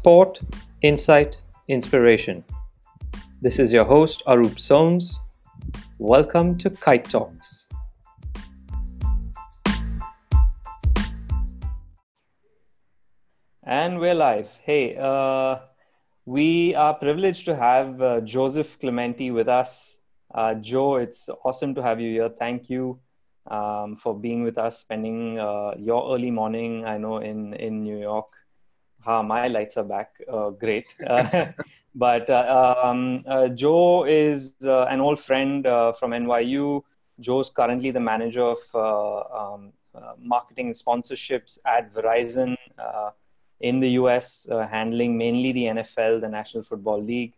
sport, insight, inspiration. This is your host, Arup Soames. Welcome to Kite Talks. And we're live. Hey, uh, we are privileged to have uh, Joseph Clementi with us. Uh, Joe, it's awesome to have you here. Thank you um, for being with us, spending uh, your early morning, I know, in, in New York. Ha, my lights are back. Uh, great. Uh, but uh, um, uh, Joe is uh, an old friend from NYU. Joe's currently the manager of um, marketing sponsorships at Verizon in the US, handling mainly the NFL, the National Football League.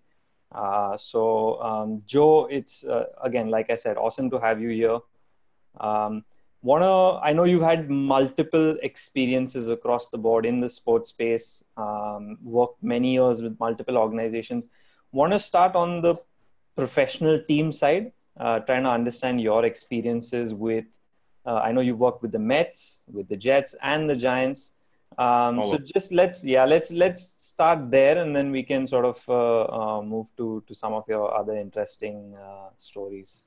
so, um, Joe, it's again, like I said, awesome to have you here. Um, wanna i know you've had multiple experiences across the board in the sports space um, worked many years with multiple organizations. Want to start on the professional team side uh, trying to understand your experiences with uh, i know you've worked with the mets with the jets and the giants. Um, so just let's yeah let's let's start there and then we can sort of uh, uh move to to some of your other interesting uh, stories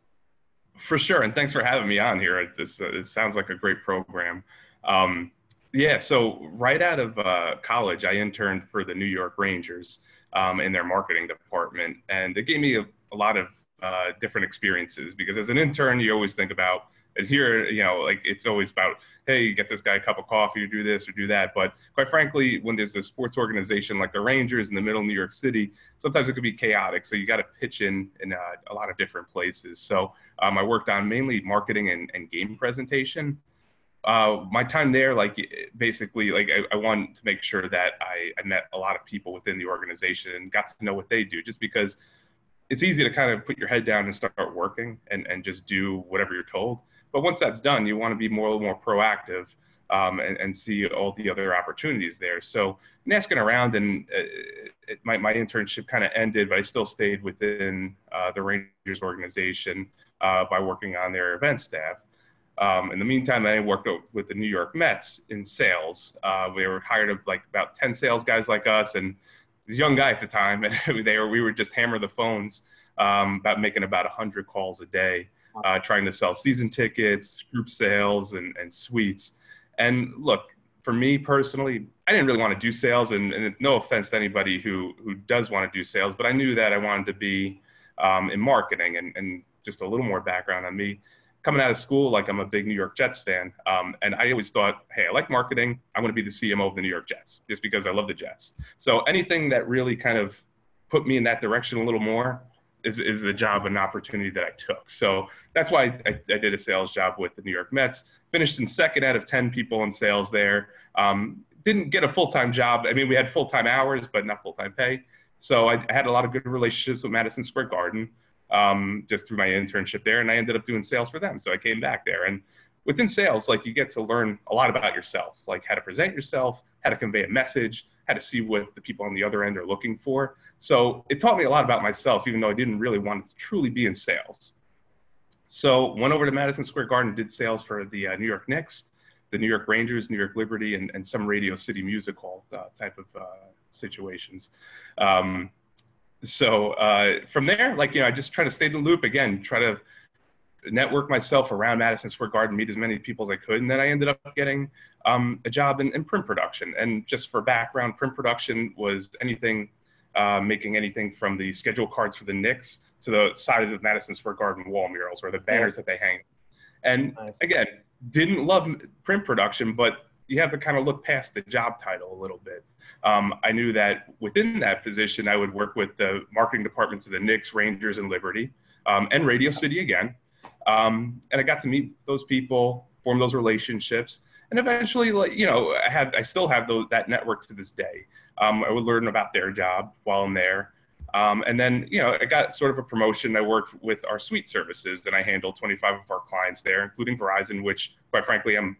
for sure, and thanks for having me on here. This uh, it sounds like a great program. Um, yeah, so right out of uh, college, I interned for the New York Rangers um, in their marketing department, and it gave me a, a lot of uh, different experiences because as an intern, you always think about and here, you know, like it's always about, hey, get this guy a cup of coffee or do this or do that. But quite frankly, when there's a sports organization like the Rangers in the middle of New York City, sometimes it could be chaotic. So you got to pitch in in uh, a lot of different places. So um, I worked on mainly marketing and, and game presentation. Uh, my time there, like basically, like I, I wanted to make sure that I, I met a lot of people within the organization and got to know what they do, just because it's easy to kind of put your head down and start working and, and just do whatever you're told. But once that's done, you want to be more more proactive um, and, and, see all the other opportunities there. So I'm asking around, and uh, it, my, my internship kind of ended, but I still stayed within uh, the Rangers organization uh, by working on their event staff. Um, in the meantime, I worked with the New York Mets in sales. Uh, we were hired of like about 10 sales guys like us, and a young guy at the time, and they were, we would just hammer the phones um, about making about 100 calls a day uh, trying to sell season tickets, group sales, and, and suites. And look, for me personally, I didn't really want to do sales, and, and it's no offense to anybody who who does want to do sales, but I knew that I wanted to be um, in marketing. And, and just a little more background on me. Coming out of school, like I'm a big New York Jets fan, um, and I always thought, hey, I like marketing. I want to be the CMO of the New York Jets, just because I love the Jets. So anything that really kind of put me in that direction a little more is, is the job and opportunity that I took. So that's why I, I, did a sales job with the New York Mets. Finished in second out of 10 people in sales there. Um, didn't get a full time job. I mean, we had full time hours, but not full time pay. So I, I, had a lot of good relationships with Madison Square Garden um, just through my internship there. And I ended up doing sales for them. So I came back there. And within sales, like you get to learn a lot about yourself, like how to present yourself, how to convey a message, how to see what the people on the other end are looking for. So it taught me a lot about myself, even though I didn't really want to truly be in sales. So went over to Madison Square Garden, did sales for the uh, New York Knicks, the New York Rangers, New York Liberty, and, and some Radio City Music Hall uh, type of uh, situations. Um, so uh, from there, like you know, I just try to stay in the loop again, try to network myself around Madison Square Garden, meet as many people as I could, and then I ended up getting um, a job in, in, print production. And just for background, print production was anything, uh, making anything from the schedule cards for the Knicks to the side of the Madison Square Garden wall murals or the banners that they hang. And nice. again, didn't love print production, but you have to kind of look past the job title a little bit. Um, I knew that within that position, I would work with the marketing departments of the Knicks, Rangers, and Liberty, um, and Radio City again. Um, and I got to meet those people, form those relationships, and eventually, like you know, I have I still have those that network to this day. Um, I would learn about their job while I'm there, um, and then you know, I got sort of a promotion. I worked with our suite services, and I handled 25 of our clients there, including Verizon, which, quite frankly, I'm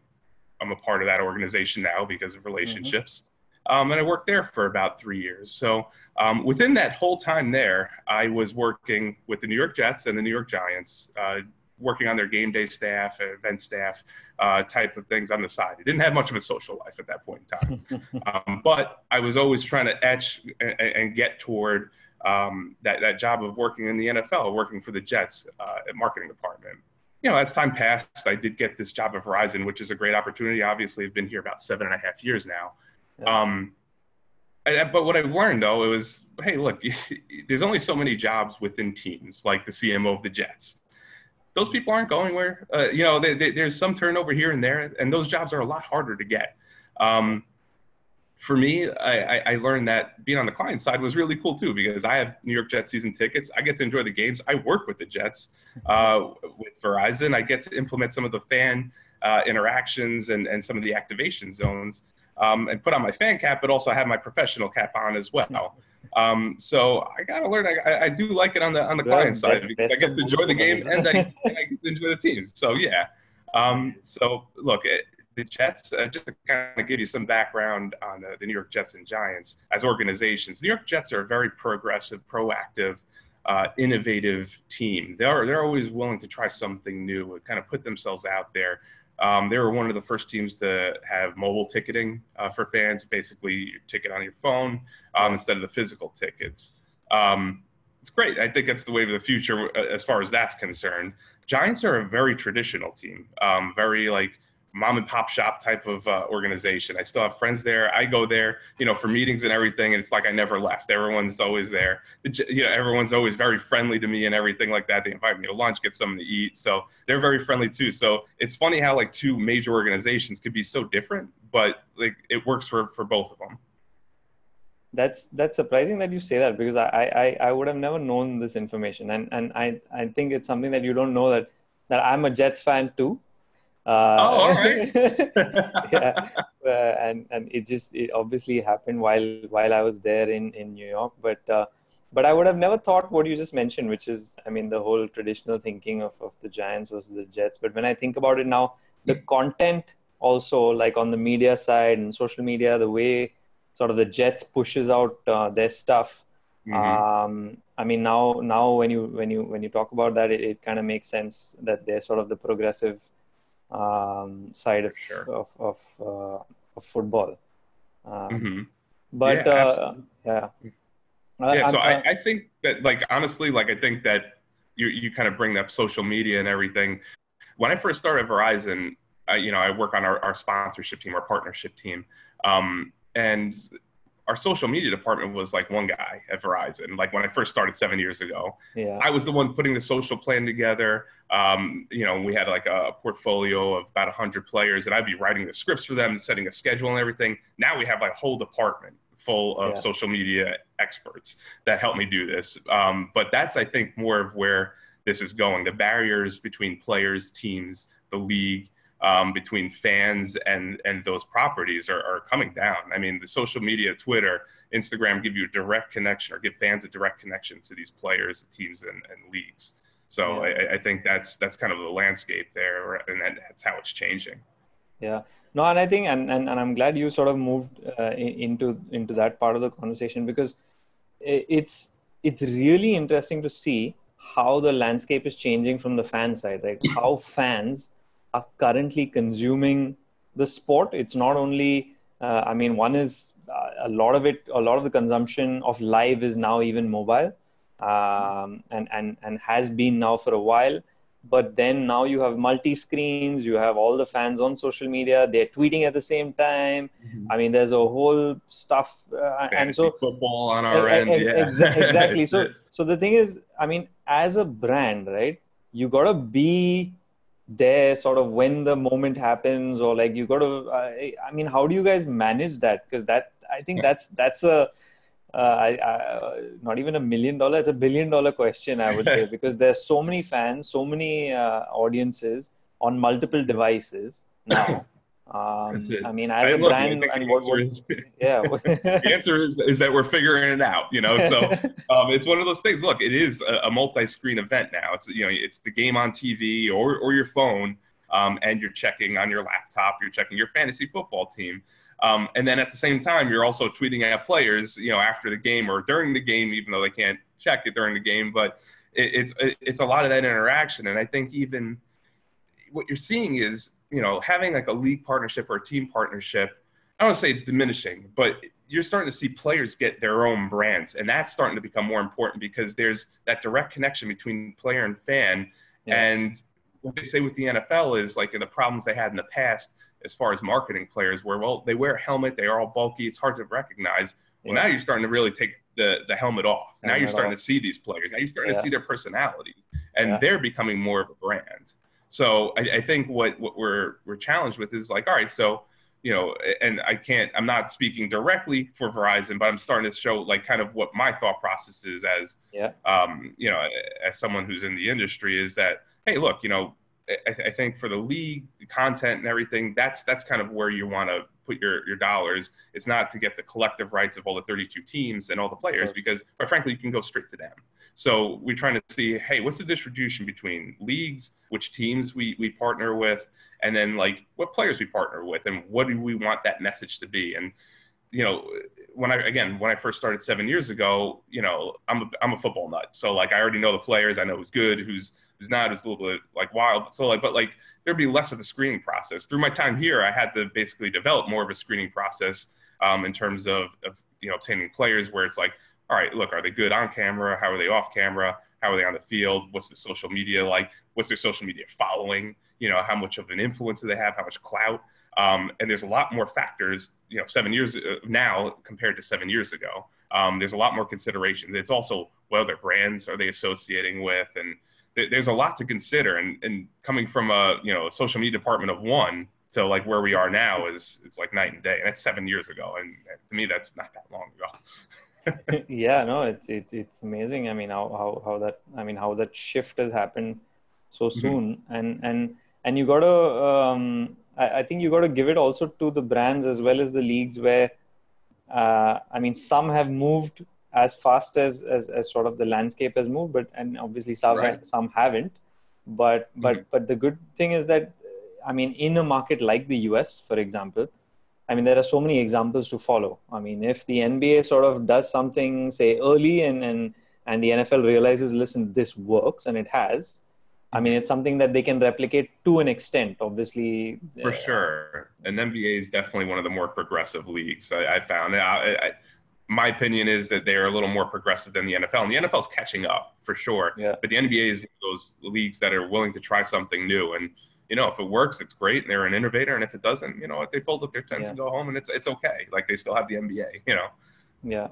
I'm a part of that organization now because of relationships. Mm-hmm. Um, and I worked there for about three years. So um, within that whole time there, I was working with the New York Jets and the New York Giants, uh, working on their game day staff, event staff, uh, type of things on the side. I didn't have much of a social life at that point in time, um, but I was always trying to etch and, and get toward um, that that job of working in the NFL, working for the Jets uh, at marketing department. You know, as time passed, I did get this job at Verizon, which is a great opportunity. Obviously, I've been here about seven and a half years now. Yeah. Um, but what I learned though, it was, hey, look, there's only so many jobs within teams, like the CMO of the Jets. Those people aren't going where, uh, you know, they, they, there's some turnover here and there, and those jobs are a lot harder to get. Um, for me, I, I, learned that being on the client side was really cool too because I have New York Jets season tickets. I get to enjoy the games. I work with the Jets uh, with Verizon. I get to implement some of the fan uh, interactions and, and some of the activation zones um, and put on my fan cap, but also have my professional cap on as well. Um, so I gotta learn. I, I, do like it on the on the client side because I get to enjoy the games and I, and I, get to enjoy the teams. So yeah. Um, so look, it, the Jets, uh, just to kind of give you some background on the, the, New York Jets and Giants as organizations, New York Jets are a very progressive, proactive, uh, innovative team. They're, they're always willing to try something new and kind of put themselves out there. Um, they were one of the first teams to have mobile ticketing uh, for fans, basically your ticket on your phone um, instead of the physical tickets. Um, it's great. I think that's the wave of the future uh, as far as that's concerned. Giants are a very traditional team, um, very like mom and pop shop type of uh, organization. I still have friends there. I go there, you know, for meetings and everything, and it's like I never left. Everyone's always there. You know, everyone's always very friendly to me and everything like that. They invite me to lunch, get something to eat, so they're very friendly too. So it's funny how like two major organizations could be so different, but like it works for for both of them. That's that's surprising that you say that because I I, I would have never known this information, and and I I think it's something that you don't know that that I'm a Jets fan too uh, oh, all right. yeah, uh, and and it just it obviously happened while while I was there in in New York, but uh, but I would have never thought what you just mentioned, which is I mean the whole traditional thinking of of the Giants versus the Jets. But when I think about it now, the content also like on the media side and social media, the way sort of the Jets pushes out uh, their stuff. Mm-hmm. Um, I mean now now when you when you when you talk about that, it, it kind of makes sense that they're sort of the progressive um, side of sure. of of, uh, of football. Um, mm-hmm. But yeah, uh, yeah. yeah, so I, I think that like honestly, like I think that you you kind of bring up social media and everything. When I first started Verizon, I, you know, I work on our, our sponsorship team, our partnership team, um, and our social media department was like one guy at Verizon. Like when I first started seven years ago, yeah. I was the one putting the social plan together. Um, you know, we had like a portfolio of about 100 players, and I'd be writing the scripts for them, setting a schedule and everything. Now we have like a whole department full of yeah. social media experts that help me do this. Um, but that's, I think, more of where this is going. The barriers between players, teams, the league, um, between fans and and those properties are, are coming down. I mean, the social media, Twitter, Instagram, give you a direct connection or give fans a direct connection to these players, teams, and, and leagues. So yeah. I, I, think that's that's kind of the landscape there, and that's how it's changing. Yeah. No, and I think, and and, and I'm glad you sort of moved uh, into into that part of the conversation because it's it's really interesting to see how the landscape is changing from the fan side, right? How fans are currently consuming the sport. It's not only, uh, I mean, one is uh, a lot of it, a lot of the consumption of live is now even mobile, um, and and and has been now for a while. But then now you have multi screens. You have all the fans on social media. They're tweeting at the same time. Mm-hmm. I mean, there's a whole stuff, uh, and so football on our end. yeah. exactly. so so the thing is, I mean, as a brand, right? You gotta be there sort of when the moment happens or like you got to uh, i mean how do you guys manage that because that i think that's that's a uh, I, I, not even a million dollar it's a billion dollar question i would say because there's so many fans so many uh, audiences on multiple devices now um, I mean, as I a brand, and what, what, is, yeah. the answer is, is that we're figuring it out, you know. So um, it's one of those things. Look, it is a, a, multi-screen event now. It's you know, it's the game on TV or or your phone, um, and you're checking on your laptop. You're checking your fantasy football team, um, and then at the same time, you're also tweeting at players, you know, after the game or during the game, even though they can't check it during the game, but it, it's it's a lot of that interaction, and I think even what you're seeing is you know having like a league partnership or a team partnership. I don't want to say it's diminishing, but you're starting to see players get their own brands, and that's starting to become more important because there's that direct connection between player and fan. Yeah. And what they say with the NFL is like in the problems they had in the past as far as marketing players, where well they wear a helmet, they are all bulky, it's hard to recognize. Well, yeah. now you're starting to really take the the helmet off. Helmet now you're starting off. to see these players. Now you're starting yeah. to see their personality, and they're becoming more of a brand. So I, I think what what we're we're challenged with is like, all right, so you know, and I can't, I'm not speaking directly for Verizon, but I'm starting to show like kind of what my thought process is as, yeah. um, you know, as someone who's in the industry is that, hey, look, you know, I, th- I think for the league, the content and everything, that's that's kind of where you want to put your your dollars. It's not to get the collective rights of all the 32 teams and all the players, because quite frankly, you can go straight to them. So we're trying to see, hey, what's the distribution between leagues, which teams we we partner with, and then like what players we partner with and what do we want that message to be and you know when i again when i first started seven years ago you know i'm a, I'm a football nut so like i already know the players i know who's good who's who's not who's a little bit like wild. So like but like there'd be less of a screening process. Through my time here i had to basically develop more of a screening process um, in terms of, of you know obtaining players where it's like all right look are they good on camera? How are they off camera? How are they on the field? What's the social media like? What's their social media following? You know how much of an influence do they have? How much clout? Um, and there's a lot more factors you know seven years uh, now compared to seven years ago. Um, there's a lot more considerations. It's also what other brands are they associating with? And there's a lot to consider and, and coming from a you know a social media department of one to like where we are now is it's like night and day and that's seven years ago and to me that's not that long ago yeah no it's, it's it's amazing i mean how, how how that i mean how that shift has happened so mm-hmm. soon mm-hmm. and and and you got to um, I, I, think you got to give it also to the brands as well as the leagues where uh, i mean some have moved as fast as, as, as sort of the landscape has moved but and obviously some right. some haven't but but mm-hmm. but the good thing is that i mean in a market like the us for example I mean, there are so many examples to follow. I mean, if the NBA sort of does something, say, early and, and, and the NFL realizes, listen, this works, and it has, I mean, it's something that they can replicate to an extent, obviously. For uh, sure. And NBA is definitely one of the more progressive leagues I, I found. I, I, my opinion is that they're a little more progressive than the NFL. And the NFL is catching up for sure. Yeah. But the NBA is one of those leagues that are willing to try something new. And, you know, if it works, it's great. And they're an innovator. And if it doesn't, you know, they fold up their tents yeah. and go home and it's, it's okay. Like they still have the NBA, you know? Yeah.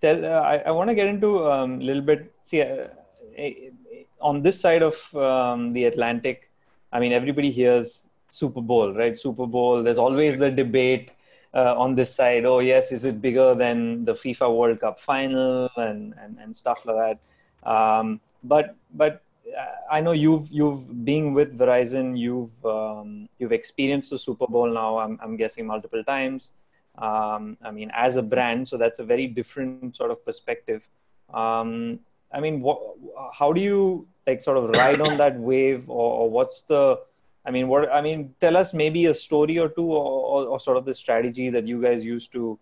Tell, uh, I, I want to get into a um, little bit. See, uh, on this side of um, the Atlantic, I mean, everybody hears Super Bowl, right? Super Bowl. There's always the debate uh, on this side. Oh, yes, is it bigger than the FIFA World Cup final and and, and stuff like that? Um, but but uh, I know you've you've being with Verizon, you've um, you've experienced the Super Bowl now. I'm I'm guessing multiple times. Um, I mean, as a brand, so that's a very different sort of perspective. Um, I mean, what, how do you like sort of ride on that wave, or, or, what's the? I mean, what I mean, tell us maybe a story or two, or, or, or sort of the strategy that you guys use to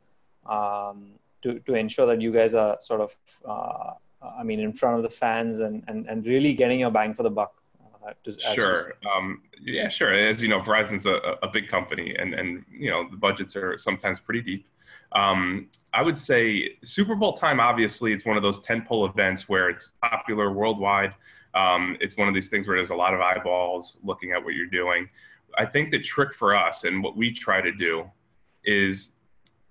um, to to ensure that you guys are sort of, uh, I mean, in front of the fans and and, and really getting your bang for the buck. Uh, to, sure. Um, yeah, sure. As you know, Verizon's a, a big company, and and you know the budgets are sometimes pretty deep. Um, I would say Super Bowl time, obviously, it's one of those tentpole events where it's popular worldwide. Um, it's one of these things where there's a lot of eyeballs looking at what you're doing. I think the trick for us and what we try to do is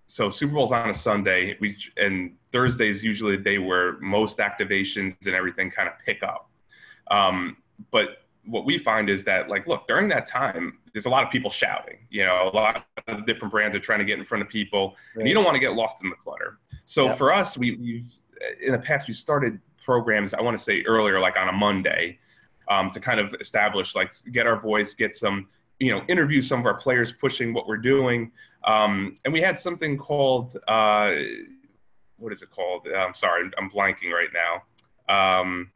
so Super Bowl's on a Sunday, we and Thursday is usually the day where most activations and everything kind of pick up. Um, but what we find is that like look during that time there's a lot of people shouting you know a lot of different brands are trying to get in front of people right. and you don't want to get lost in the clutter so yeah. for us we, we've in the past we started programs i want to say earlier like on a monday um, to kind of establish like get our voice get some you know interview some of our players pushing what we're doing um, and we had something called uh, what is it called i'm sorry i'm blanking right now um,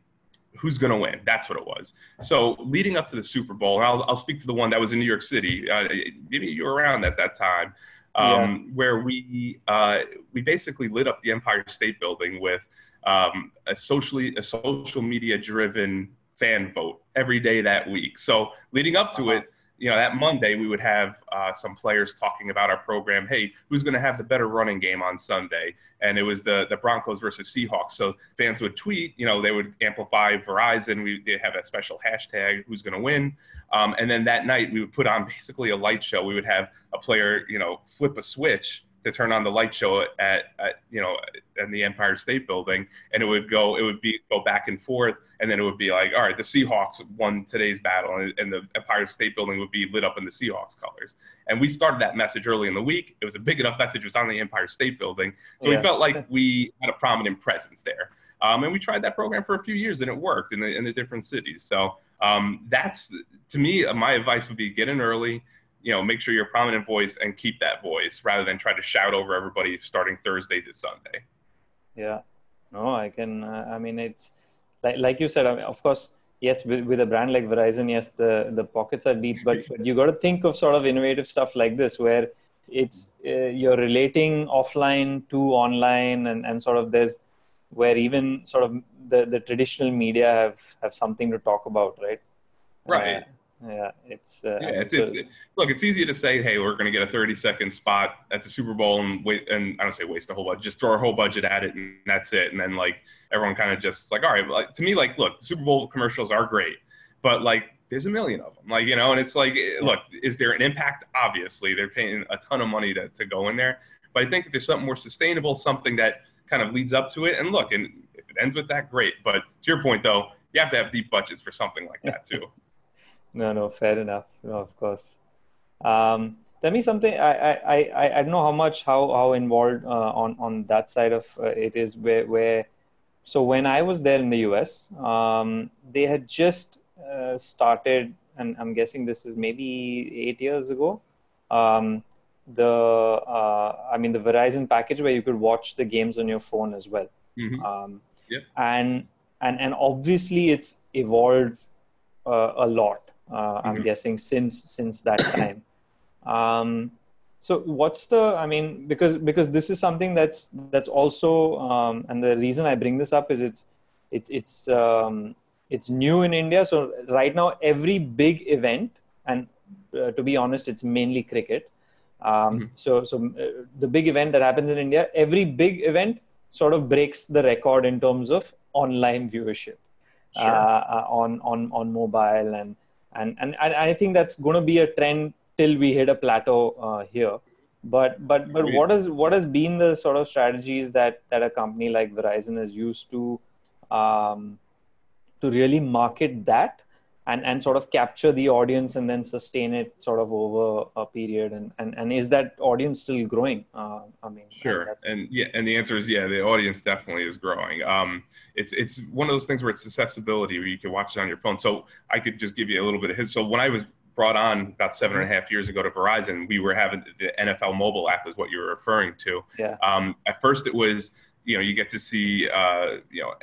who's going to win. That's what it was. So leading up to the Super Bowl, I'll, I'll speak to the one that was in New York City. Uh, maybe you were around at that time, um, yeah. where we uh, we basically lit up the Empire State Building with um, a socially a social media driven fan vote every day that week. So leading up to uh-huh. it, you know, that Monday we would have uh, some players talking about our program. Hey, who's going to have the better running game on Sunday? And it was the the Broncos versus Seahawks. So fans would tweet. You know, they would amplify Verizon. We they have a special hashtag. Who's going to win? Um, and then that night we would put on basically a light show. We would have a player, you know, flip a switch to turn on the light show at, at you know in the Empire State Building, and it would go it would be go back and forth, and then it would be like, all right, the Seahawks won today's battle, and, and the Empire State Building would be lit up in the Seahawks colors. And we started that message early in the week. It was a big enough message. It was on the Empire State Building, so yeah. we felt like we had a prominent presence there. Um, and we tried that program for a few years, and it worked in the in the different cities. So um, that's to me, my advice would be get in early you know, make sure you're a prominent voice and keep that voice rather than try to shout over everybody starting Thursday to Sunday. Yeah, no, I can. Uh, I mean, it's like like you said. I mean, of course, yes, with, with a brand like Verizon, yes, the the pockets are deep, but, but you got to think of sort of innovative stuff like this where it's uh, you're relating offline to online and and sort of there's where even sort of the the traditional media have have something to talk about, right? Right. Yeah, it's uh, yeah. It's, it's, it, look, it's easy to say, hey, we're going to get a 30 second spot at the Super Bowl and wait, and I don't say waste a whole budget, just throw our whole budget at it and that's it. And then like everyone kind of just like, all right, like, to me, like, look, the Super Bowl commercials are great, but like there's a million of them, like you know, and it's like, look, is there an impact? Obviously, they're paying a ton of money to to go in there, but I think if there's something more sustainable, something that kind of leads up to it, and look, and if it ends with that, great. But to your point, though, you have to have deep budgets for something like that too. No, no, fair enough. No, of course. Um, tell me something. I, I, I, I don't know how much how how involved uh, on on that side of uh, it is. Where where, so when I was there in the U.S., um, they had just uh, started, and I'm guessing this is maybe eight years ago. Um, the uh, I mean the Verizon package where you could watch the games on your phone as well. Mm-hmm. Um, yeah. And and and obviously it's evolved uh, a lot uh, I'm mm-hmm. guessing since since that time. Um, so what's the? I mean, because because this is something that's that's also, um, and the reason I bring this up is it's it's it's um, it's new in India. So right now, every big event, and uh, to be honest, it's mainly cricket. Um, mm-hmm. So so uh, the big event that happens in India, every big event sort of breaks the record in terms of online viewership sure. uh, uh on on on mobile and and and, and I think that's going to be a trend till we hit a plateau uh, here. But but but what is what has been the sort of strategies that that a company like Verizon has used to um, to really market that and and sort of capture the audience and then sustain it sort of over a period? And and, and is that audience still growing? Uh, i mean sure. and yeah and the answer is yeah the audience definitely is growing. Um, it's it's one of those things where it's accessibility where you can watch it on your phone. So i could just give you a little bit of his so when i was brought on about seven and a half years ago to verizon we were having the nfl mobile app is what you were referring to. Yeah. Um, at first it was you know you get to see uh, you know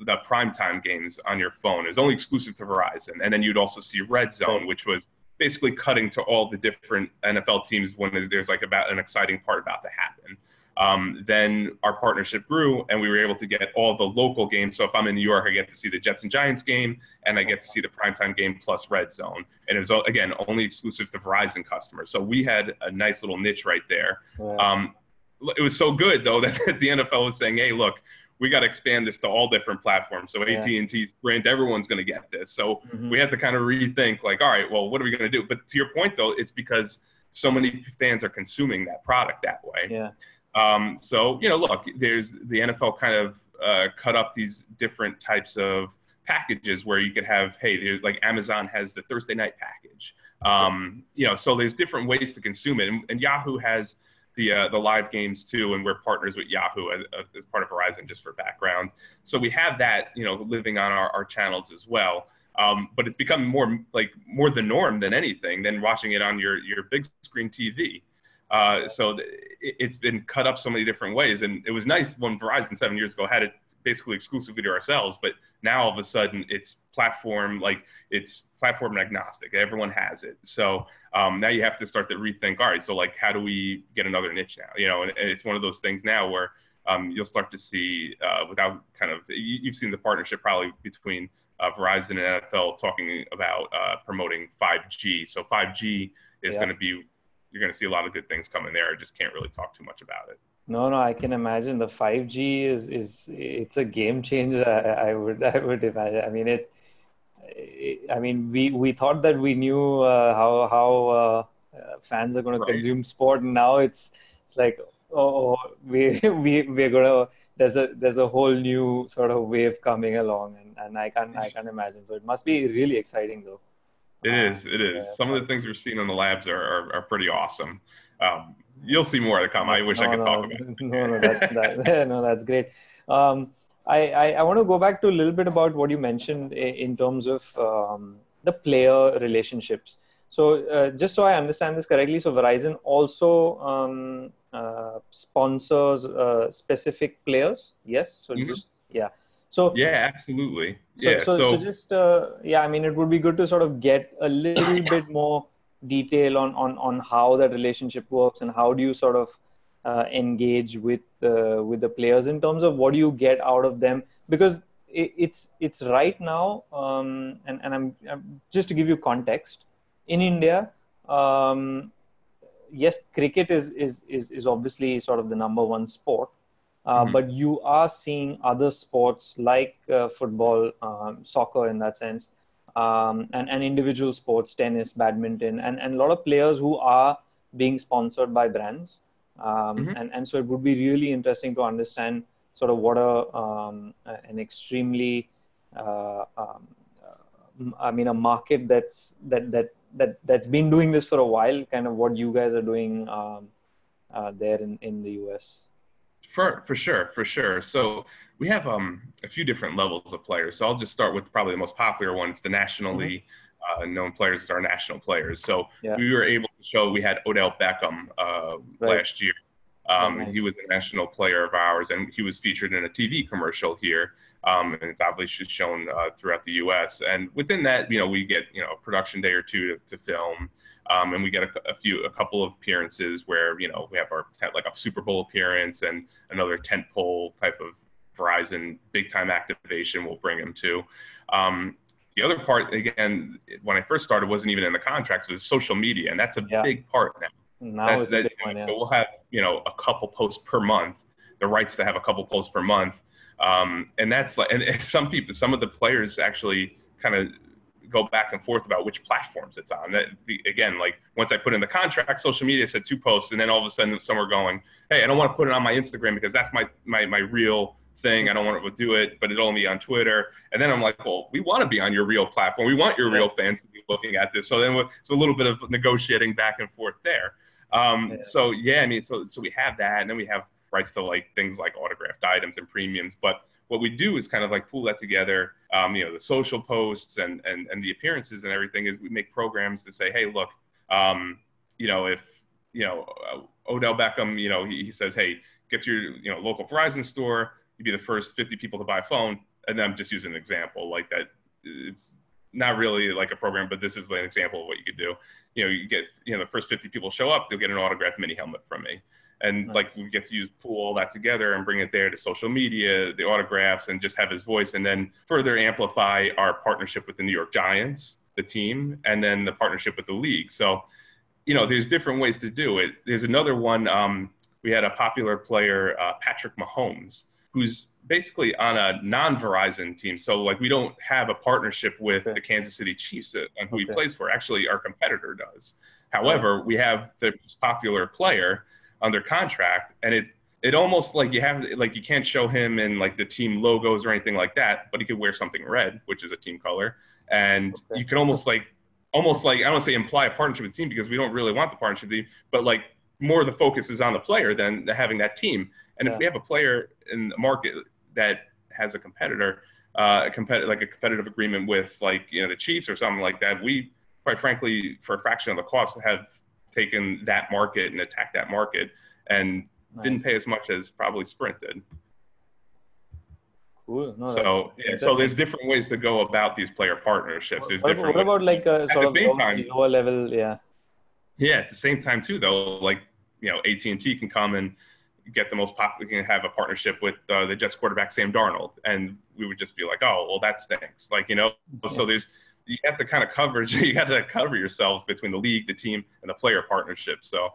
the primetime games on your phone. It was only exclusive to Verizon. And then you'd also see Red Zone, which was basically cutting to all the different NFL teams when there's like about an exciting part about to happen. Um, then our partnership grew and we were able to get all the local games. So if I'm in New York, I get to see the Jets and Giants game and I get to see the primetime game plus Red Zone. And it was, again, only exclusive to Verizon customers. So we had a nice little niche right there. Um, it was so good, though, that the NFL was saying, hey, look, we got to expand this to all different platforms. So yeah. AT&T, Sprint, everyone's going to get this. So mm-hmm. we have to kind of rethink like, all right, well, what are we going to do? But to your point though, it's because so many fans are consuming that product that way. Yeah. Um, so, you know, look, there's the NFL kind of uh, cut up these different types of packages where you could have, hey, there's like Amazon has the Thursday night package. Um, you know, so there's different ways to consume it. And, and Yahoo has – the uh, the live games too, and we're partners with Yahoo as, as, part of Verizon, just for background. So we have that, you know, living on our, our channels as well. Um, but it's become more like more the norm than anything than watching it on your your big screen TV. Uh, so th- it's been cut up so many different ways, and it was nice when Verizon seven years ago had it basically exclusively to ourselves, but now all of a sudden it's platform like it's platform agnostic. Everyone has it. So um, now you have to start to rethink. All right, so like how do we get another niche now? You know, and, and it's one of those things now where um, you'll start to see uh, without kind of you, have seen the partnership probably between uh, Verizon and NFL talking about uh, promoting 5G. So 5G is yeah. going to be you're going to see a lot of good things coming there. I just can't really talk too much about it. No, no, I can imagine the 5G is is it's a game changer. I, I would I would imagine. I mean it, it. I mean we we thought that we knew uh, how how uh, fans are going right. to consume sport, and now it's it's like oh we we we're gonna there's a there's a whole new sort of wave coming along, and, and I can I can imagine. So it must be really exciting though. It is. It is. Some of the things we're seeing in the labs are, are, are pretty awesome. Um, you'll see more to come. I wish no, I could no, talk about it. No, no, that's, that, no, that's great. Um, I, I, I, want to go back to a little bit about what you mentioned in terms of um, the player relationships. So, uh, just so I understand this correctly, so Verizon also um, uh, sponsors uh, specific players. Yes. So mm-hmm. just yeah. So yeah, absolutely. So, yeah. So, so, so just uh, yeah, I mean, it would be good to sort of get a little bit more detail on on on how that relationship works and how do you sort of uh, engage with uh, with the players in terms of what do you get out of them because it, it's it's right now um, and and I'm, I'm, just to give you context in India. Um, yes, cricket is, is is is obviously sort of the number one sport, uh, mm-hmm. but you are seeing other sports like uh, football, um, soccer in that sense, um, and, and individual sports, tennis, badminton, and, and a lot of players who are being sponsored by brands. Um, mm-hmm. and, and so it would be really interesting to understand sort of what a, um, an extremely, uh, um, I mean, a market that's, that, that, that, that's been doing this for a while, kind of what you guys are doing um, uh, there in, in the US. For, for sure, for sure. So we have um, a few different levels of players. So I'll just start with probably the most popular one. It's the nationally mm-hmm. uh, known players as our national players. So yeah. we were able to show we had Odell Beckham uh, right. last year. Um, nice. He was a national player of ours, and he was featured in a TV commercial here. Um, and it's obviously shown uh, throughout the U.S. And within that, you know, we get you know a production day or two to, to film. Um, and we get a, a, few, a couple of appearances where you know we have our like a Super Bowl appearance and another tent pole type of Verizon big time activation We'll bring him to. Um, the other part, again, when I first started, wasn't even in the contracts, was social media, and that's a yeah. big part now. Now that's, that, one, yeah. so we'll have you know a couple posts per month, the rights to have a couple posts per month, um, and that's like, and, and some people, some of the players actually kind of go back and forth about which platforms it's on. That again, like once I put in the contract, social media said two posts, and then all of a sudden some are going, "Hey, I don't want to put it on my Instagram because that's my my my real thing. I don't want to do it, but it'll only be on Twitter. And then I'm like, well, we want to be on your real platform. We want your real fans to be looking at this. So then it's a little bit of negotiating back and forth there. Um, yeah. So yeah, I mean, so so we have that, and then we have rights to like things like autographed items and premiums. But what we do is kind of like pull that together. Um, you know, the social posts and and and the appearances and everything is we make programs to say, hey, look, um, you know, if you know uh, Odell Beckham, you know, he, he says, hey, get to your you know local Verizon store you'd be the first 50 people to buy a phone. And I'm just using an example like that. It's not really like a program, but this is an example of what you could do. You know, you get, you know, the first 50 people show up, they'll get an autographed mini helmet from me. And nice. like we get to use pull all that together and bring it there to social media, the autographs, and just have his voice, and then further amplify our partnership with the New York Giants, the team, and then the partnership with the league. So, you know, there's different ways to do it. There's another one. Um, we had a popular player, uh, Patrick Mahomes, who's basically on a non-Verizon team. So like we don't have a partnership with okay. the Kansas City Chiefs on who okay. he plays for. Actually, our competitor does. However, we have the most popular player under contract, and it it almost like you have like you can't show him in like the team logos or anything like that, but he could wear something red, which is a team color, and okay. you can almost like almost like I don't want to say imply a partnership with the team because we don't really want the partnership team, but like more of the focus is on the player than having that team. And yeah. if we have a player in the market that has a competitor, uh, a competitive like a competitive agreement with like you know the Chiefs or something like that, we quite frankly for a fraction of the cost have taken that market and attacked that market and nice. didn't pay as much as probably Sprint did. Cool. No, so yeah, so there's different ways to go about these player partnerships. There's what, different. What about like a sort of lower, time, lower level? Yeah. Yeah. At the same time too, though, like you know, AT and T can come and get the most popular, can have a partnership with uh, the Jets quarterback Sam Darnold, and we would just be like, oh, well, that stinks. Like you know, so there's you have to kind of coverage. You got to cover yourself between the league, the team, and the player partnership. So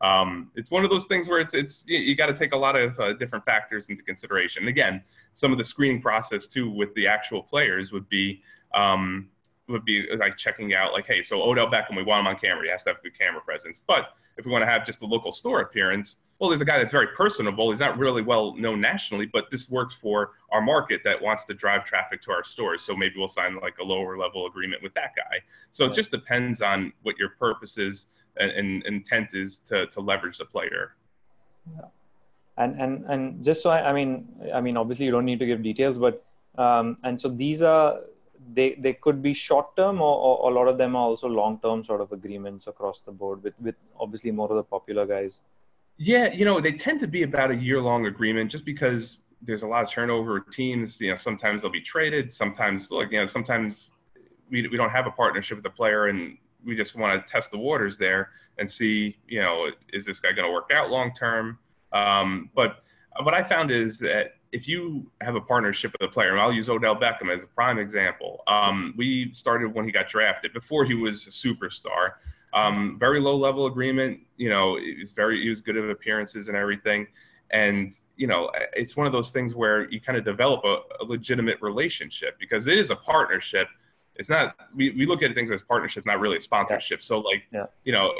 um, it's one of those things where it's it's you, you got to take a lot of uh, different factors into consideration. Again, some of the screening process too with the actual players would be um, would be like checking out like, hey, so Odell Beckham, we want him on camera. He has to have good camera presence. But if we want to have just a local store appearance, well, there's a guy that's very personable. He's not really well known nationally, but this works for our market that wants to drive traffic to our stores. So maybe we'll sign like a lower level agreement with that guy. So it just depends on what your purpose is and, and intent is to, to leverage the player. Yeah. And, and, and just so I, I mean, I mean, obviously you don't need to give details, but, um, and so these are, they, they could be short term or, or a lot of them are also long term sort of agreements across the board with, with obviously more of the popular guys. Yeah, you know, they tend to be about a year long agreement just because there's a lot of turnover teams. You know, sometimes they'll be traded. Sometimes, like, you know, sometimes we, we don't have a partnership with the player and we just want to test the waters there and see, you know, is this guy going to work out long term? Um, but what I found is that if you have a partnership with a player, and I'll use Odell Beckham as a prime example. Um, we started when he got drafted, before he was a superstar. Um, very low level agreement. You know, he was very he was good at appearances and everything. And you know, it's one of those things where you kind of develop a, a legitimate relationship because it is a partnership. It's not we, we look at things as partnerships, not really sponsorship. So like, yeah. you know,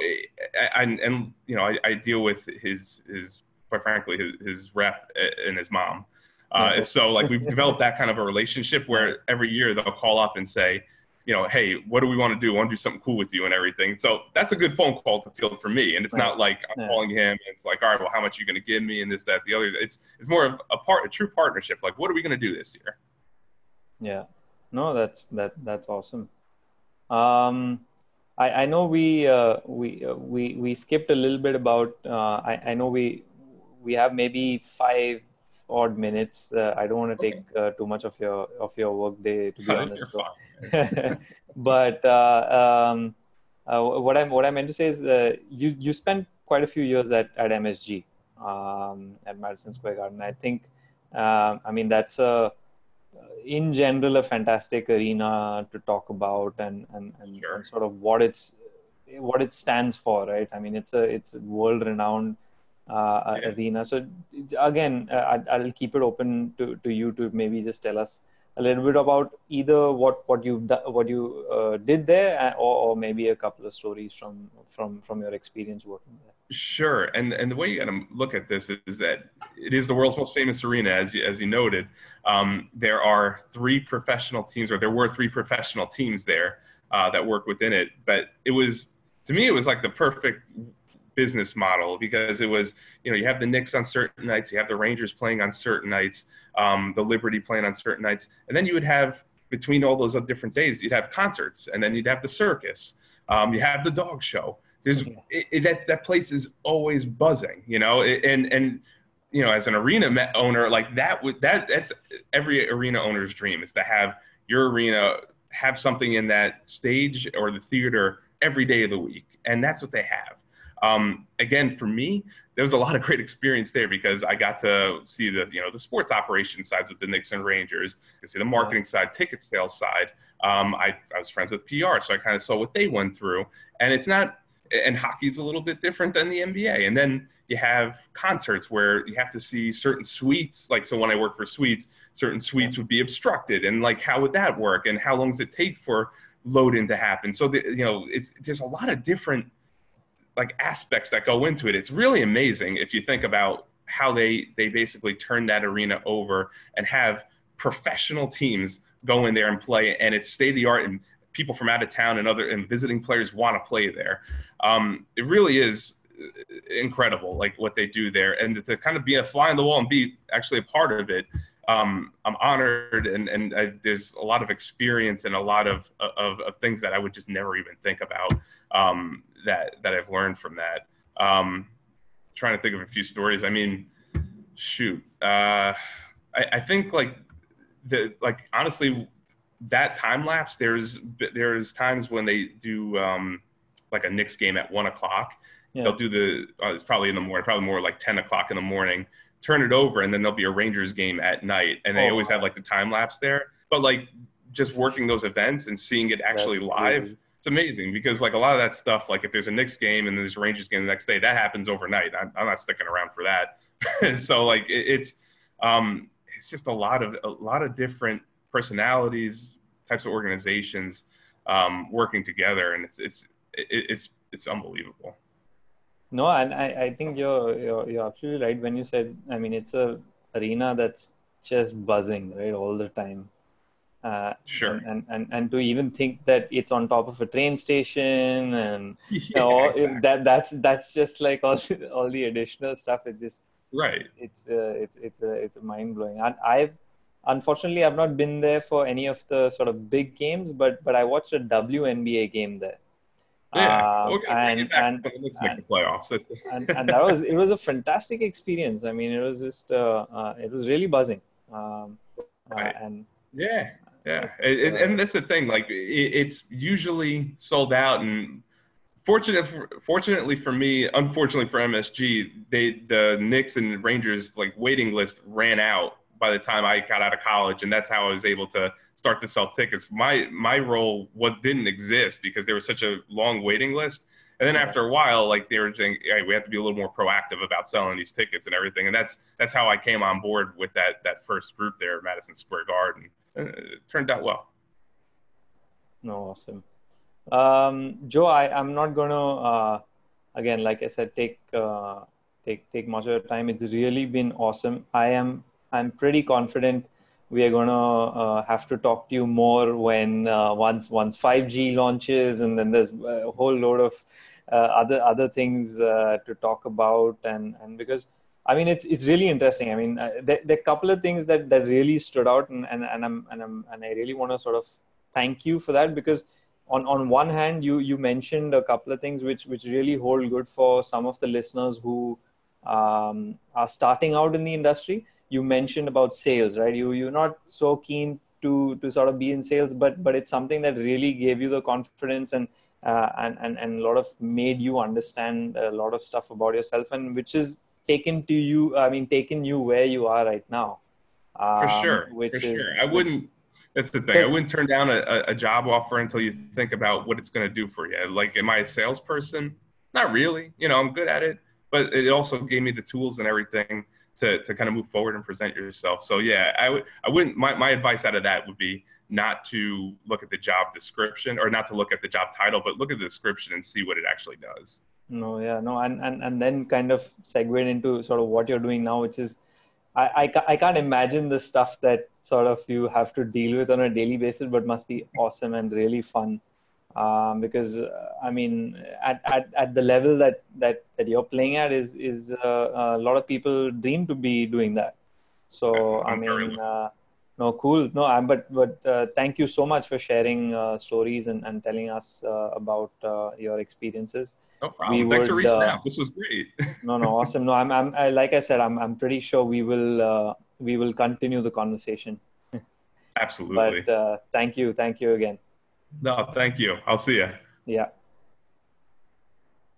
and and you know, I, I deal with his his quite frankly his, his rep and his mom. Uh, so like we've developed that kind of a relationship where every year they'll call up and say, you know, hey, what do we want to do? I want to do something cool with you and everything. So that's a good phone call to field for me. And it's right. not like I'm yeah. calling him. it's like, all right, well, how much are you going to give me and this, that, the other. It's it's more of a part, a true partnership. Like, what are we going to do this year? Yeah, no, that's that that's awesome. Um, I I know we uh, we uh, we we skipped a little bit about. Uh, I I know we we have maybe five odd minutes. Uh, I don't want to take uh, too much of your of your work day, to be honest. but uh, um, uh, what I what I meant to say is, uh, you you spent quite a few years at at MSG um, at Madison Square Garden. I think, um, I mean, that's a in general a fantastic arena to talk about and and, and, sure. and sort of what it's what it stands for, right? I mean, it's a it's world renowned uh, yeah. arena. So again, uh, I'll keep it open to, to you to maybe just tell us a little bit about either what what you what you uh, did there, uh, or, or, maybe a couple of stories from from from your experience working there. Sure, and and the way you got to look at this is that it is the world's most famous arena, as you, as you noted. Um, there are three professional teams, or there were three professional teams there uh, that work within it. But it was to me, it was like the perfect business model because it was you know you have the Knicks on certain nights, you have the Rangers playing on certain nights, um, the Liberty playing on certain nights, and then you would have between all those different days you'd have concerts, and then you'd have the circus, um, you have the dog show. There's it, it, that that place is always buzzing, you know, and and you know as an arena owner like that would that that's every arena owner's dream is to have your arena have something in that stage or the theater every day of the week and that's what they have um, again, for me, there was a lot of great experience there because I got to see the you know the sports operations sides with the Knicks and Rangers, I see the marketing side, ticket sales side. Um, I, I was friends with PR, so I kind of saw what they went through. And it's not, and hockey's a little bit different than the NBA. And then you have concerts where you have to see certain suites. Like, so when I worked for suites, certain suites would be obstructed. And like, how would that work? And how long does it take for load in to happen? So, the, you know, it's, there's a lot of different like aspects that go into it. It's really amazing if you think about how they they basically turn that arena over and have professional teams go in there and play, and it's state of the art, and people from out of town and other and visiting players want to play there. Um, it really is incredible, like what they do there, and to kind of be a fly on the wall and be actually a part of it. Um, I'm honored, and and I, there's a lot of experience and a lot of, of, of things that I would just never even think about um, that that I've learned from that. Um, trying to think of a few stories. I mean, shoot, uh, I, I think like the like honestly, that time lapse. There's there's times when they do um, like a Knicks game at one o'clock, Yeah. They'll do the uh, it's probably in the morning, probably more like ten o'clock in the morning. Turn it over, and then there'll be a Rangers game at night, and they oh, always have like the time lapse there. But like just working those events and seeing it actually That's live. Crazy. It's amazing because like a lot of that stuff, like if there's a Knicks game and there's a Rangers game the next day, that happens overnight. I'm, I'm not sticking around for that. so like it, it's um, it's just a lot of a lot of different personalities, types of organizations um, working together, and it's it's it's it's unbelievable. No, and I, I think you're, you're you're absolutely right when you said. I mean, it's a arena that's just buzzing right all the time. Uh, sure. And, and, and to even think that it's on top of a train station and yeah, you know, exactly. that that's that's just like all all the additional stuff. It just right. It's uh, it's it's uh, it's mind blowing. And I've unfortunately I've not been there for any of the sort of big games, but but I watched a WNBA game there. Yeah, um, and, and, and, playoffs. and, and that was it was a fantastic experience. I mean, it was just uh, uh, it was really buzzing. Um, uh, right. and yeah, yeah, it, and uh, that's the thing. Like, it's usually sold out, and fortunate, for, fortunately for me, unfortunately for MSG, they the Knicks and Rangers like waiting list ran out by the time I got out of college, and that's how I was able to start to sell tickets. My my role was didn't exist because there was such a long waiting list. And then after a while, like they were saying, hey, we have to be a little more proactive about selling these tickets and everything. And that's that's how I came on board with that that first group there, Madison Square Garden. And it turned out well. No, awesome. Um, Joe, I, I'm not gonna uh, again, like I said, take uh, take take much of your time. It's really been awesome. I am I'm pretty confident we are going to uh, have to talk to you more when uh, once once 5G launches, and then there's a whole load of uh, other other things uh, to talk about, and and because I mean it's it's really interesting. I mean uh, there, are a couple of things that that really stood out, and and, and I'm and I'm and I really want to sort of thank you for that because on on one hand you you mentioned a couple of things which which really hold good for some of the listeners who um, are starting out in the industry you mentioned about sales, right? You you're not so keen to to sort of be in sales, but but it's something that really gave you the confidence and uh, and and and a lot of made you understand a lot of stuff about yourself, and which is taken to you. I mean, taken you where you are right now. Um, For sure. Which For is, sure. I wouldn't. That's the thing. I wouldn't turn down a, a job offer until you think about what it's going to do for you. Like, am I a salesperson? Not really. You know, I'm good at it, but it also gave me the tools and everything to, to kind of move forward and present yourself. So yeah, I would I wouldn't my, my advice out of that would be not to look at the job description or not to look at the job title, but look at the description and see what it actually does. No, yeah, no, and and, and then kind of segue into sort of what you're doing now, which is I, I, I can't imagine the stuff that sort of you have to deal with on a daily basis, but must be awesome and really fun um, because uh, I mean, at, at, at the level that, that, that you're playing at is is uh, a lot of people dream to be doing that. So I mean, uh, no, cool. No, I'm, but but uh, thank you so much for sharing uh, stories and, and telling us uh, about your experiences. No problem. We Thanks would, for reaching out. This was great. no, no, awesome. No, I'm, I'm I, like I said, I'm I'm pretty sure we will we will continue the conversation. Absolutely. But thank you, thank you again. No, thank you. I'll see you. Yeah.